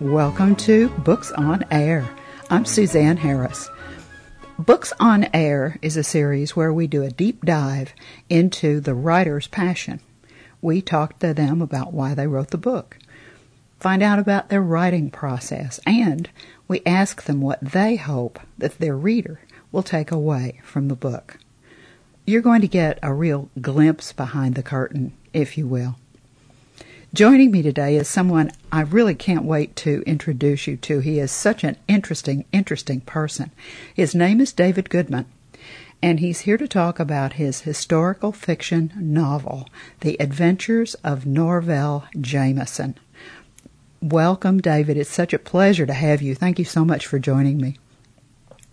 Welcome to Books on Air. I'm Suzanne Harris. Books on Air is a series where we do a deep dive into the writer's passion. We talk to them about why they wrote the book, find out about their writing process, and we ask them what they hope that their reader will take away from the book. You're going to get a real glimpse behind the curtain, if you will. Joining me today is someone I really can't wait to introduce you to. He is such an interesting, interesting person. His name is David Goodman, and he's here to talk about his historical fiction novel, The Adventures of Norvell Jamison. Welcome, David. It's such a pleasure to have you. Thank you so much for joining me.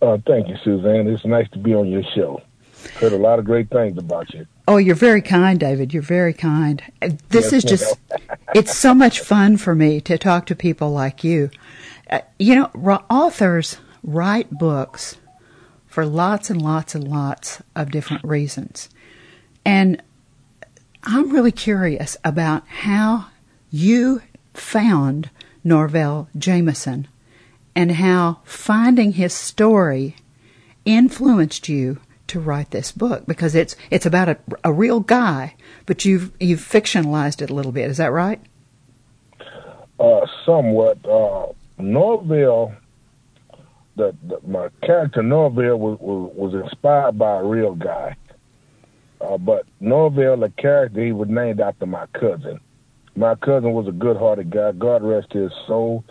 Uh, thank you, Suzanne. It's nice to be on your show. Heard a lot of great things about you. Oh, you're very kind, David. You're very kind. This yes, is just, it's so much fun for me to talk to people like you. Uh, you know, authors write books for lots and lots and lots of different reasons. And I'm really curious about how you found Norvell Jamison and how finding his story influenced you to write this book because it's it's about a, a real guy, but you've you've fictionalized it a little bit. Is that right? Uh, somewhat. Uh, Norvell, the, the, my character Norvell was, was, was inspired by a real guy. Uh, but Norvell, the character, he was named after my cousin. My cousin was a good-hearted guy. God rest his soul.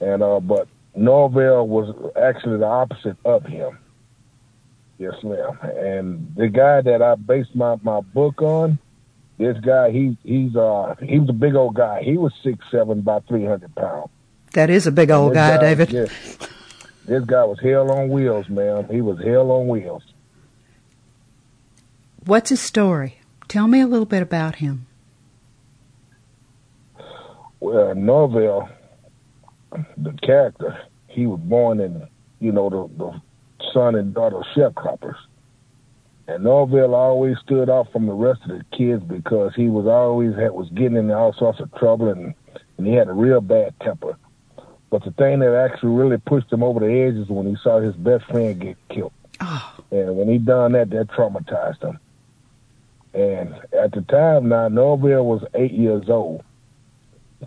And uh, but Norvell was actually the opposite of him. Yes, ma'am. And the guy that I based my, my book on, this guy, he he's uh he was a big old guy. He was six seven, about three hundred pounds. That is a big old guy, guy, David. Yes, this guy was hell on wheels, man. He was hell on wheels. What's his story? Tell me a little bit about him. Well, Norvell, the character, he was born in, you know, the, the son and daughter sharecroppers. And Norvell always stood out from the rest of the kids because he was always had, was getting in all sorts of trouble and, and he had a real bad temper. But the thing that actually really pushed him over the edge is when he saw his best friend get killed. Oh. And when he done that, that traumatized him. And at the time now, Norvell was eight years old.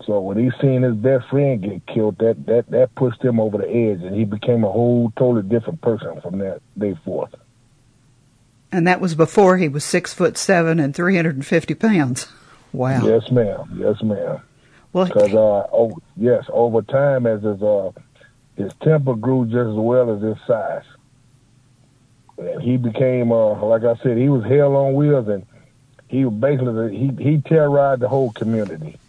So when he seen his best friend get killed, that that that pushed him over the edge, and he became a whole totally different person from that day forth. And that was before he was six foot seven and three hundred and fifty pounds. Wow. Yes, ma'am. Yes, ma'am. Well, because uh, oh yes, over time as his uh his temper grew just as well as his size, and he became uh like I said, he was hell on wheels, and he basically he he terrorized the whole community.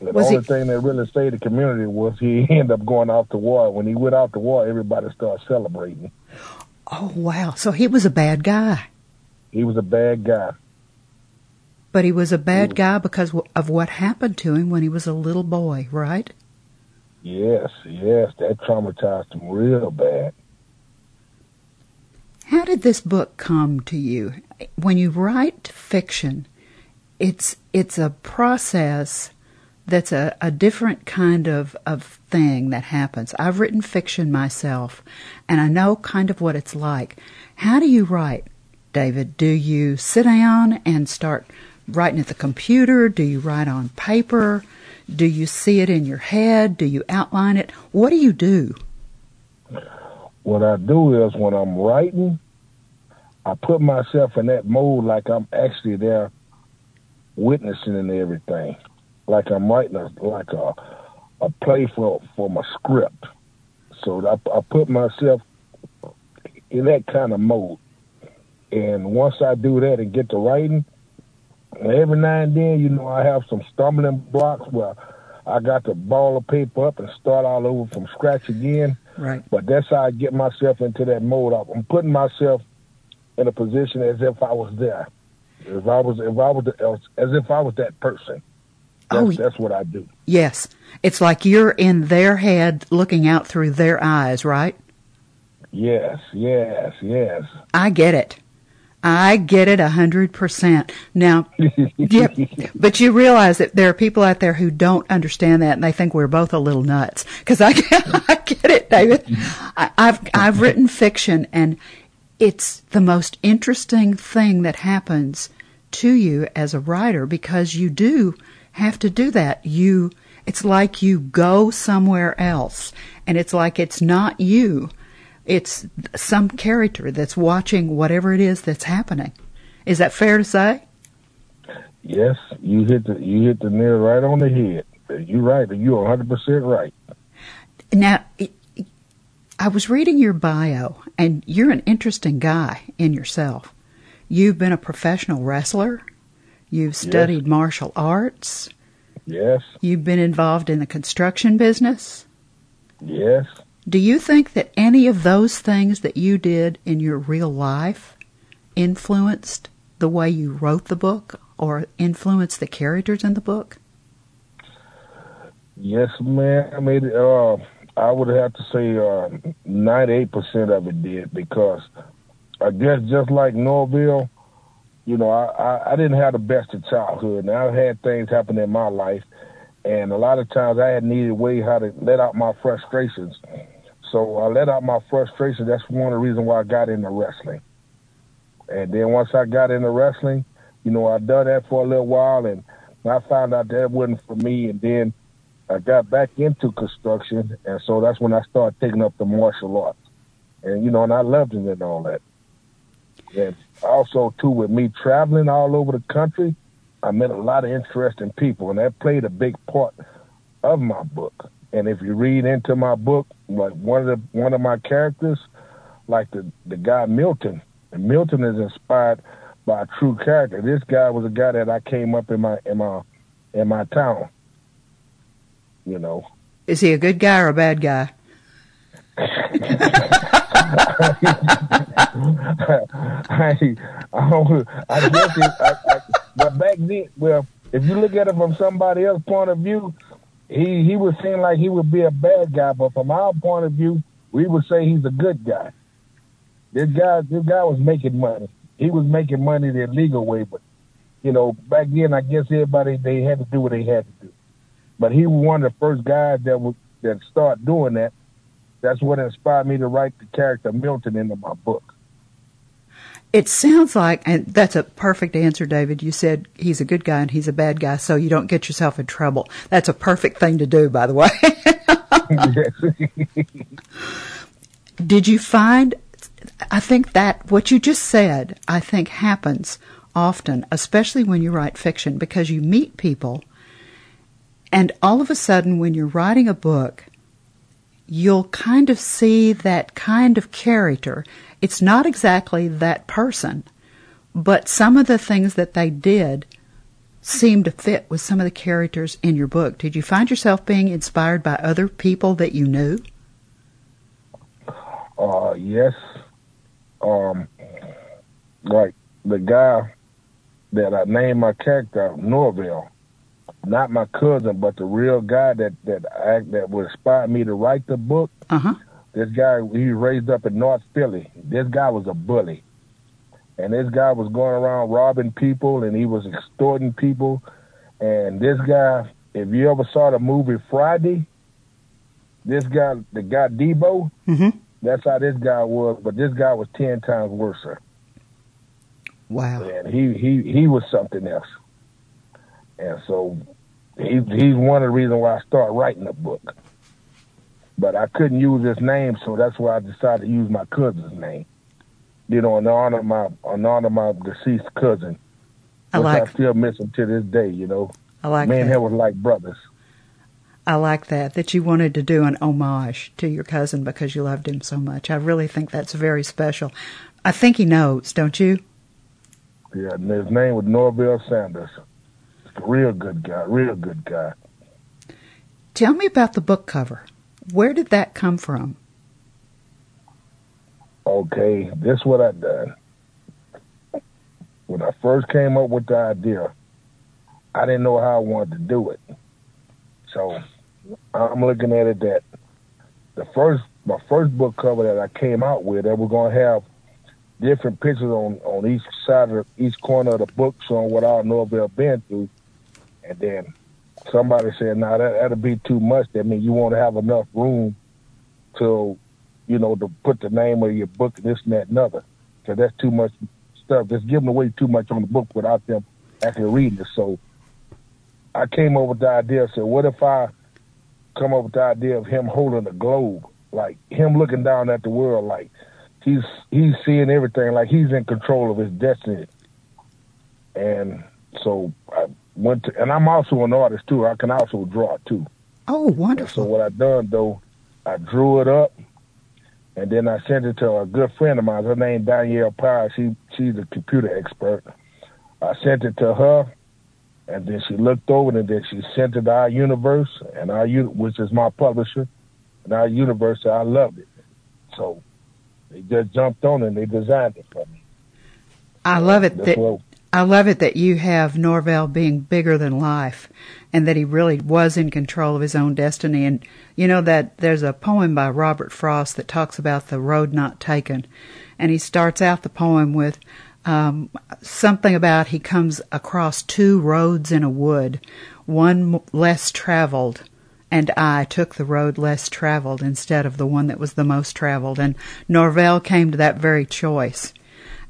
The was only he... thing that really saved the community was he ended up going off to war. When he went off to war, everybody started celebrating. Oh wow! So he was a bad guy. He was a bad guy. But he was a bad was... guy because of what happened to him when he was a little boy, right? Yes, yes, that traumatized him real bad. How did this book come to you? When you write fiction, it's it's a process that's a, a different kind of, of thing that happens. I've written fiction myself, and I know kind of what it's like. How do you write, David? Do you sit down and start writing at the computer? Do you write on paper? Do you see it in your head? Do you outline it? What do you do? What I do is when I'm writing, I put myself in that mode like I'm actually there witnessing and everything like I'm writing a, like a a play for for my script. So I, I put myself in that kind of mode. And once I do that and get to writing, every now and then, you know, I have some stumbling blocks where I got to ball the paper up and start all over from scratch again. Right. But that's how I get myself into that mode. I'm putting myself in a position as if I was there. If I was, if I was, the, as if I was that person. Oh, that's, oh, that's what I do. Yes. It's like you're in their head looking out through their eyes, right? Yes, yes, yes. I get it. I get it a hundred percent. Now, yeah, but you realize that there are people out there who don't understand that, and they think we're both a little nuts. Because I, I get it, David. I, I've I've written fiction, and it's the most interesting thing that happens to you as a writer because you do have to do that. You, it's like you go somewhere else, and it's like it's not you it's some character that's watching whatever it is that's happening. Is that fair to say? Yes, you hit the you hit the nail right on the head. You're right. You're 100 percent right. Now, I was reading your bio, and you're an interesting guy in yourself. You've been a professional wrestler. You've studied yes. martial arts. Yes. You've been involved in the construction business. Yes. Do you think that any of those things that you did in your real life influenced the way you wrote the book or influenced the characters in the book? Yes, ma'am. I mean, uh, I would have to say uh, 98% of it did because I guess just like Norvell, you know, I, I, I didn't have the best of childhood. And I've had things happen in my life and a lot of times I had needed way how to let out my frustrations. So I let out my frustrations. That's one of the reasons why I got into wrestling. And then once I got into wrestling, you know, I done that for a little while, and I found out that wasn't for me. And then I got back into construction, and so that's when I started taking up the martial arts. And you know, and I loved it and all that. And also too, with me traveling all over the country, I met a lot of interesting people, and that played a big part of my book. And if you read into my book, like one of the one of my characters, like the the guy Milton, and Milton is inspired by a true character. This guy was a guy that I came up in my in my in my town. You know. Is he a good guy or a bad guy? I, I, don't. I guess it, I, I, but back then, well, if you look at it from somebody else's point of view, he he would seem like he would be a bad guy, but from our point of view, we would say he's a good guy. This guy, this guy was making money. He was making money the illegal way, but you know, back then, I guess everybody they had to do what they had to do. But he was one of the first guys that would that start doing that. That's what inspired me to write the character Milton into my book. It sounds like, and that's a perfect answer, David. You said he's a good guy and he's a bad guy, so you don't get yourself in trouble. That's a perfect thing to do, by the way. Did you find, I think that what you just said, I think happens often, especially when you write fiction, because you meet people and all of a sudden when you're writing a book, you'll kind of see that kind of character it's not exactly that person, but some of the things that they did seem to fit with some of the characters in your book. Did you find yourself being inspired by other people that you knew? Uh, yes. Um, like the guy that I named my character Norvell, not my cousin, but the real guy that that that would inspire me to write the book. Uh huh. This guy, he was raised up in North Philly. This guy was a bully. And this guy was going around robbing people and he was extorting people. And this guy, if you ever saw the movie Friday, this guy, the guy Debo, mm-hmm. that's how this guy was. But this guy was 10 times worse. Wow. And he, he, he was something else. And so he, he's one of the reasons why I started writing the book but I couldn't use his name, so that's why I decided to use my cousin's name. You know, in honor of my in honor of my deceased cousin. I like. I still miss him to this day. You know, I like. Me and him was like brothers. I like that that you wanted to do an homage to your cousin because you loved him so much. I really think that's very special. I think he knows, don't you? Yeah, and his name was Norville Sanders. Real good guy, real good guy. Tell me about the book cover. Where did that come from? Okay, this is what I done. When I first came up with the idea, I didn't know how I wanted to do it. So I'm looking at it that the first my first book cover that I came out with, that we're gonna have different pictures on on each side of each corner of the book showing what all Norvell been through, and then somebody said, "Now nah, that that'll be too much. That means you won't have enough room to, you know, to put the name of your book and this and that and other, because that's too much stuff. That's giving away too much on the book without them actually reading it." So I came up with the idea. I said, "What if I come up with the idea of him holding a globe, like him looking down at the world, like." he's he's seeing everything like he's in control of his destiny. And so I went to, and I'm also an artist too. I can also draw too. Oh, wonderful! And so what I done though, I drew it up, and then I sent it to a good friend of mine. Her name Danielle Powers. She she's a computer expert. I sent it to her, and then she looked over it, and then she sent it to iUniverse, and our which is my publisher, and iUniverse. I loved it. So they just jumped on it and they designed it for me. I love it that I love it that you have Norvell being bigger than life, and that he really was in control of his own destiny. And you know that there's a poem by Robert Frost that talks about the road not taken, and he starts out the poem with um, something about he comes across two roads in a wood, one less traveled and I took the road less traveled instead of the one that was the most traveled. And Norvell came to that very choice,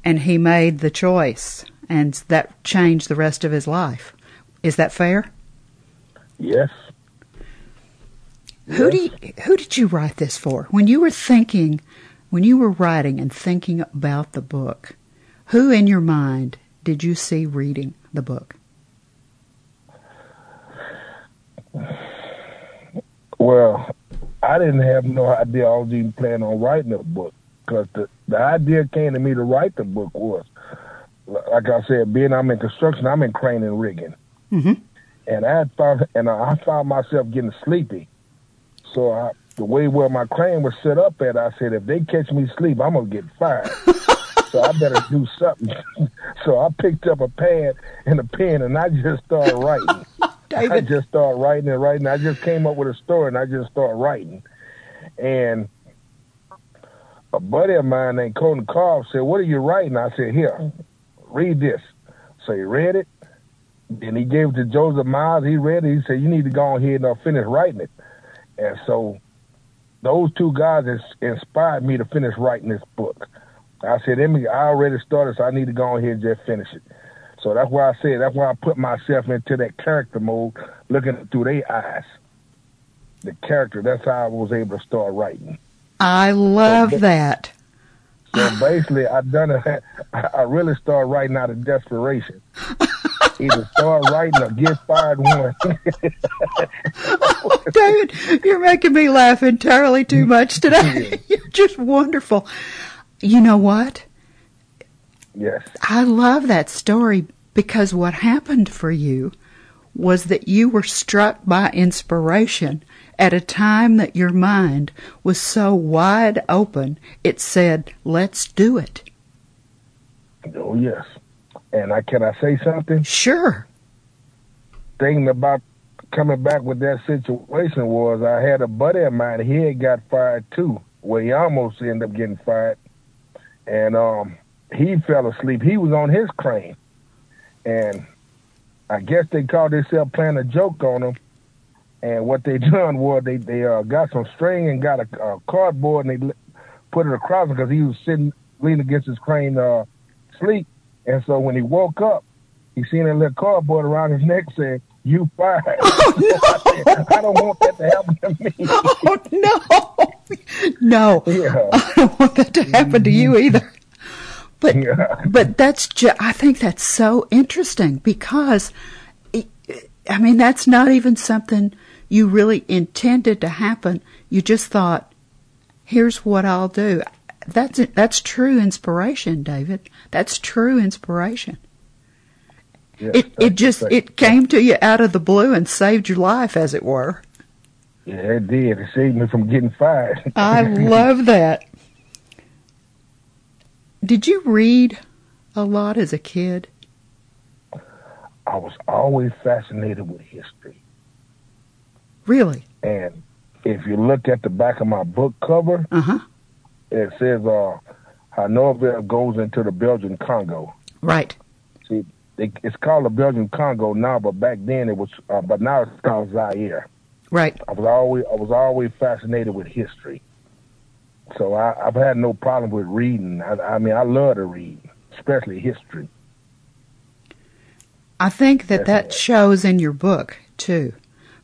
and he made the choice, and that changed the rest of his life. Is that fair? Yes. Who yes. do you, who did you write this for? When you were thinking, when you were writing and thinking about the book, who in your mind did you see reading the book? Well, I didn't have no idea I was even planning on writing a book because the the idea came to me to write the book was, like I said, being I'm in construction, I'm in crane and rigging, mm-hmm. and I found and I found myself getting sleepy. So I, the way where my crane was set up at, I said, if they catch me sleep, I'm gonna get fired. so I better do something. so I picked up a pad and a pen and I just started writing. I just started writing and writing. I just came up with a story and I just started writing. And a buddy of mine named Colton Carr said, What are you writing? I said, Here, read this. So he read it. Then he gave it to Joseph Miles. He read it. He said, You need to go ahead and uh, finish writing it. And so those two guys inspired me to finish writing this book. I said, I already started, so I need to go ahead and just finish it. So that's why I said that's why I put myself into that character mode, looking through their eyes. The character. That's how I was able to start writing. I love so, that. So basically, I done it. I really started writing out of desperation. Either start writing or get fired one. oh, David, you're making me laugh entirely too much today. you're just wonderful. You know what? Yes. I love that story because what happened for you was that you were struck by inspiration at a time that your mind was so wide open, it said, let's do it. Oh, yes. And I can I say something? Sure. Thing about coming back with that situation was I had a buddy of mine, he had got fired too, where he almost ended up getting fired. And um he fell asleep. He was on his crane, and I guess they called themselves playing a joke on him. And what they done was they they uh, got some string and got a, a cardboard and they put it across him because he was sitting leaning against his crane uh, sleep. And so when he woke up, he seen a little cardboard around his neck saying, "You fired." Oh no! I don't want that to happen to me. Oh no! No, yeah. I don't want that to happen to you either. But yeah. but that's ju- I think that's so interesting because I mean that's not even something you really intended to happen. You just thought, here's what I'll do. That's that's true inspiration, David. That's true inspiration. It it just it came to you out of the blue and saved your life, as it were. Yeah, it did. It saved me from getting fired. I love that. Did you read a lot as a kid? I was always fascinated with history. Really? And if you look at the back of my book cover, uh-huh. it says uh, how Norvell goes into the Belgian Congo. Right. See, it, it's called the Belgian Congo now, but back then it was, uh, but now it's called Zaire. Right. I was always I was always fascinated with history, so I, I've had no problem with reading. I, I mean, I love to read, especially history. I think that that shows in your book too,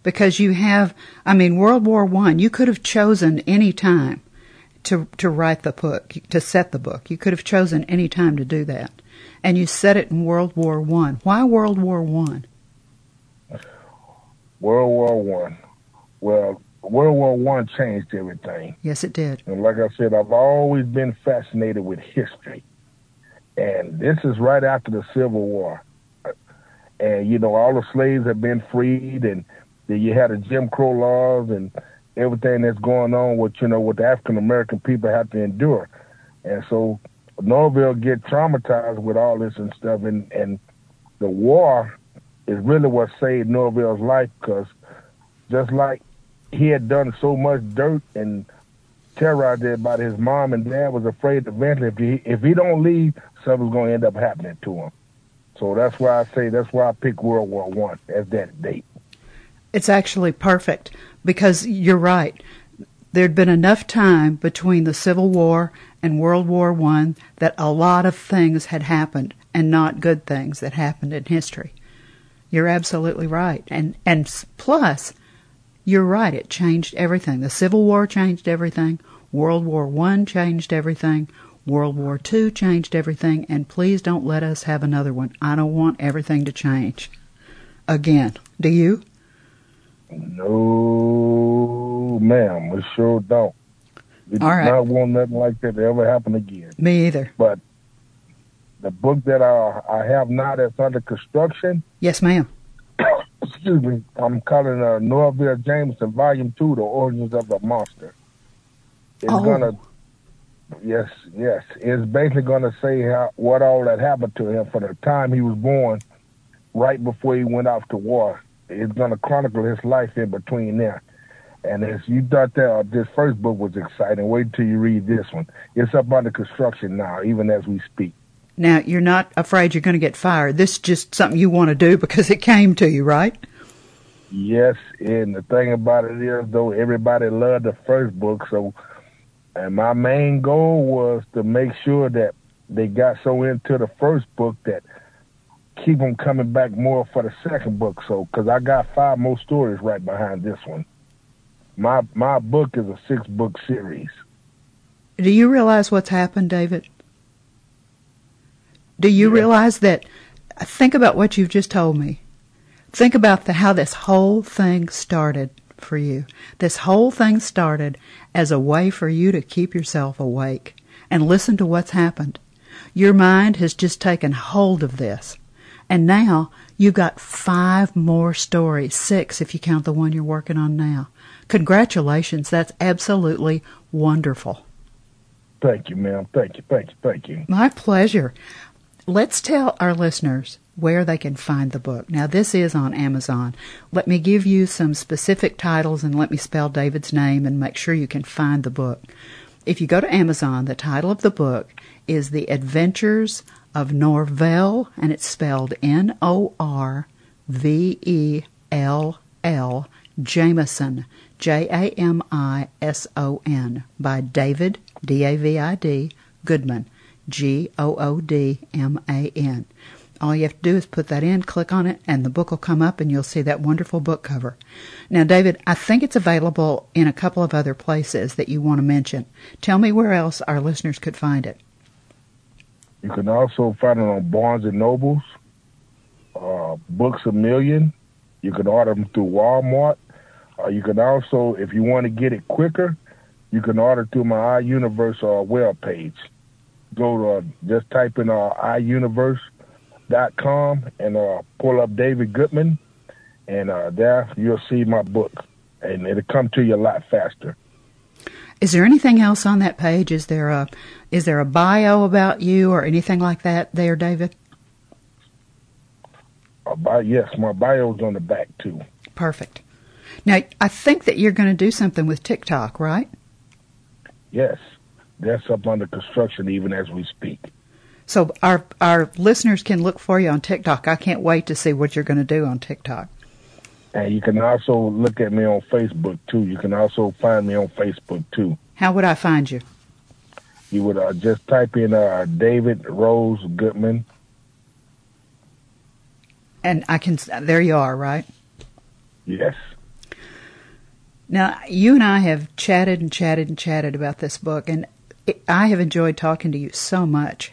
because you have. I mean, World War One. You could have chosen any time to to write the book, to set the book. You could have chosen any time to do that, and you set it in World War One. Why World War One? World War One. Well, World War One changed everything. Yes, it did. And like I said, I've always been fascinated with history. And this is right after the Civil War. And, you know, all the slaves have been freed and then you had the Jim Crow laws and everything that's going on with, you know, what the African American people have to endure. And so Norvell get traumatized with all this and stuff. And, and the war is really what saved Norvell's life because just like he had done so much dirt and terrorized everybody. His mom and dad was afraid eventually if he if he don't leave, something's going to end up happening to him. So that's why I say that's why I pick World War One as that date. It's actually perfect because you're right. There'd been enough time between the Civil War and World War One that a lot of things had happened, and not good things that happened in history. You're absolutely right, and and plus you're right, it changed everything. The Civil War changed everything. World War One changed everything. World War Two changed everything. And please don't let us have another one. I don't want everything to change again. Do you? No, ma'am. We sure don't. We All do right. not want nothing like that to ever happen again. Me either. But the book that I I have now that's under construction, Yes, ma'am. excuse me, I'm calling uh, Norvell Jamison Volume Two: The Origins of the Monster. It's Oh. gonna, yes, yes, it's basically gonna say how what all that happened to him from the time he was born, right before he went off to war. It's gonna chronicle his life in between there. And as you thought that uh, this first book was exciting, wait till you read this one. It's up under construction now, even as we speak. Now, you're not afraid you're going to get fired. This is just something you want to do because it came to you, right? Yes, and the thing about it is, though, everybody loved the first book. So, and my main goal was to make sure that they got so into the first book that keep them coming back more for the second book. So, because I got five more stories right behind this one. My my book is a six book series. Do you realize what's happened, David? Do you Yeah. realize that? Think about what you've just told me. Think about the, how this whole thing started for you. This whole thing started as a way for you to keep yourself awake and listen to what's happened. Your mind has just taken hold of this. And now you've got five more stories, six if you count the one you're working on now. Congratulations, that's absolutely wonderful. Thank you, ma'am. Thank you, thank you, thank you. My pleasure. Let's tell our listeners where they can find the book. Now, this is on Amazon. Let me give you some specific titles and let me spell David's name and make sure you can find the book. If you go to Amazon, the title of the book is The Adventures of Norvell, and it's spelled N O R V E L L Jamison, J A M I S O N, by David, D A V I D, Goodman, G O O D M A N. All you have to do is put that in, click on it, and the book will come up and you'll see that wonderful book cover. Now, David, I think it's available in a couple of other places that you want to mention. Tell me where else our listeners could find it. You can also find it on Barnes and Nobles, uh, Books a Million. You can order them through Walmart. Uh, you can also, if you want to get it quicker, you can order through my iUniverse uh, web page. Go to uh, just type in uh, iUniverse.com and uh, pull up David Goodman, and uh, there you'll see my book, and it'll come to you a lot faster. Is there anything else on that page? Is there a is there a bio about you or anything like that there, David? Uh, bi- yes, my bio's on the back too. Perfect. Now, I think that you're going to do something with TikTok, right? Yes. that's up under construction even as we speak. So our our listeners can look for you on TikTok. I can't wait to see what you're going to do on TikTok. And you can also look at me on Facebook too. You can also find me on Facebook too. How would I find you? You would uh, just type in uh, David Rose Goodman. And I can. There you are, right? Yes. Now you and I have chatted and chatted and chatted about this book, and it, I have enjoyed talking to you so much.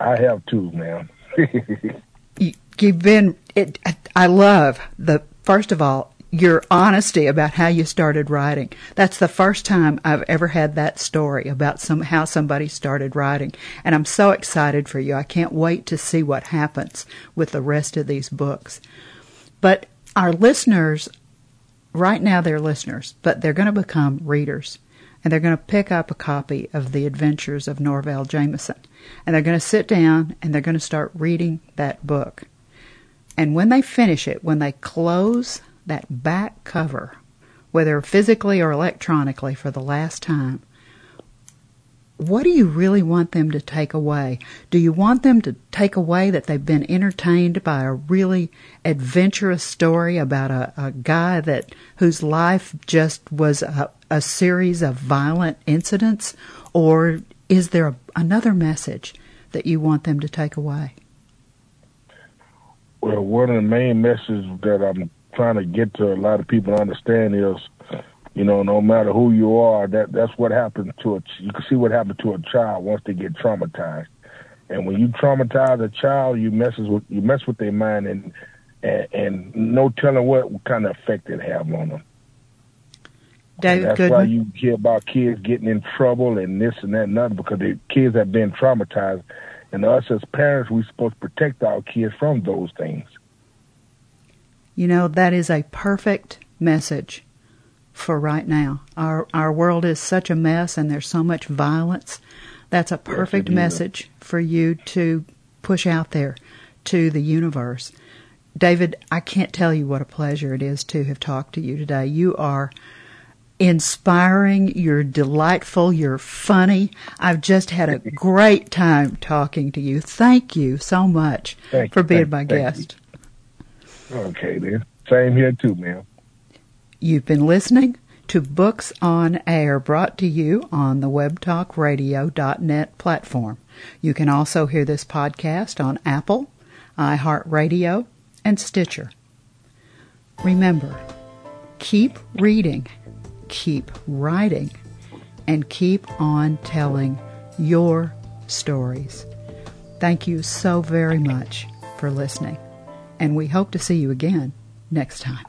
I have too, ma'am. you, you've been. It, I love the first of all your honesty about how you started writing. That's the first time I've ever had that story about some how somebody started writing, and I'm so excited for you. I can't wait to see what happens with the rest of these books. But our listeners, right now they're listeners, but they're going to become readers and they're going to pick up a copy of The Adventures of Norvell Jamison. And they're going to sit down and they're going to start reading that book. And when they finish it, when they close that back cover, whether physically or electronically for the last time, what do you really want them to take away? Do you want them to take away that they've been entertained by a really adventurous story about a, a guy that whose life just was a, a series of violent incidents, or is there a, another message that you want them to take away? Well, one of the main messages that I'm trying to get to a lot of people to understand is, you know, no matter who you are, that that's what happens to a. You can see what happens to a child once they get traumatized, and when you traumatize a child, you messes with you mess with their mind, and and, and no telling what kind of effect it have on them. David that's Goodman. why you hear about kids getting in trouble and this and that and that because the kids have been traumatized, and us as parents, we're supposed to protect our kids from those things. You know, that is a perfect message for right now. Our our world is such a mess and there's so much violence. That's a perfect yes, message for you to push out there to the universe. David, I can't tell you what a pleasure it is to have talked to you today. You are inspiring, you're delightful, you're funny. I've just had a great time talking to you. Thank you so much thank for being my guest. You. Okay, then. Same here too, ma'am. You've been listening to Books on Air brought to you on the webtalkradio.net platform. You can also hear this podcast on Apple, iHeartRadio, and Stitcher. Remember, keep reading, keep writing, and keep on telling your stories. Thank you so very much for listening, and we hope to see you again next time.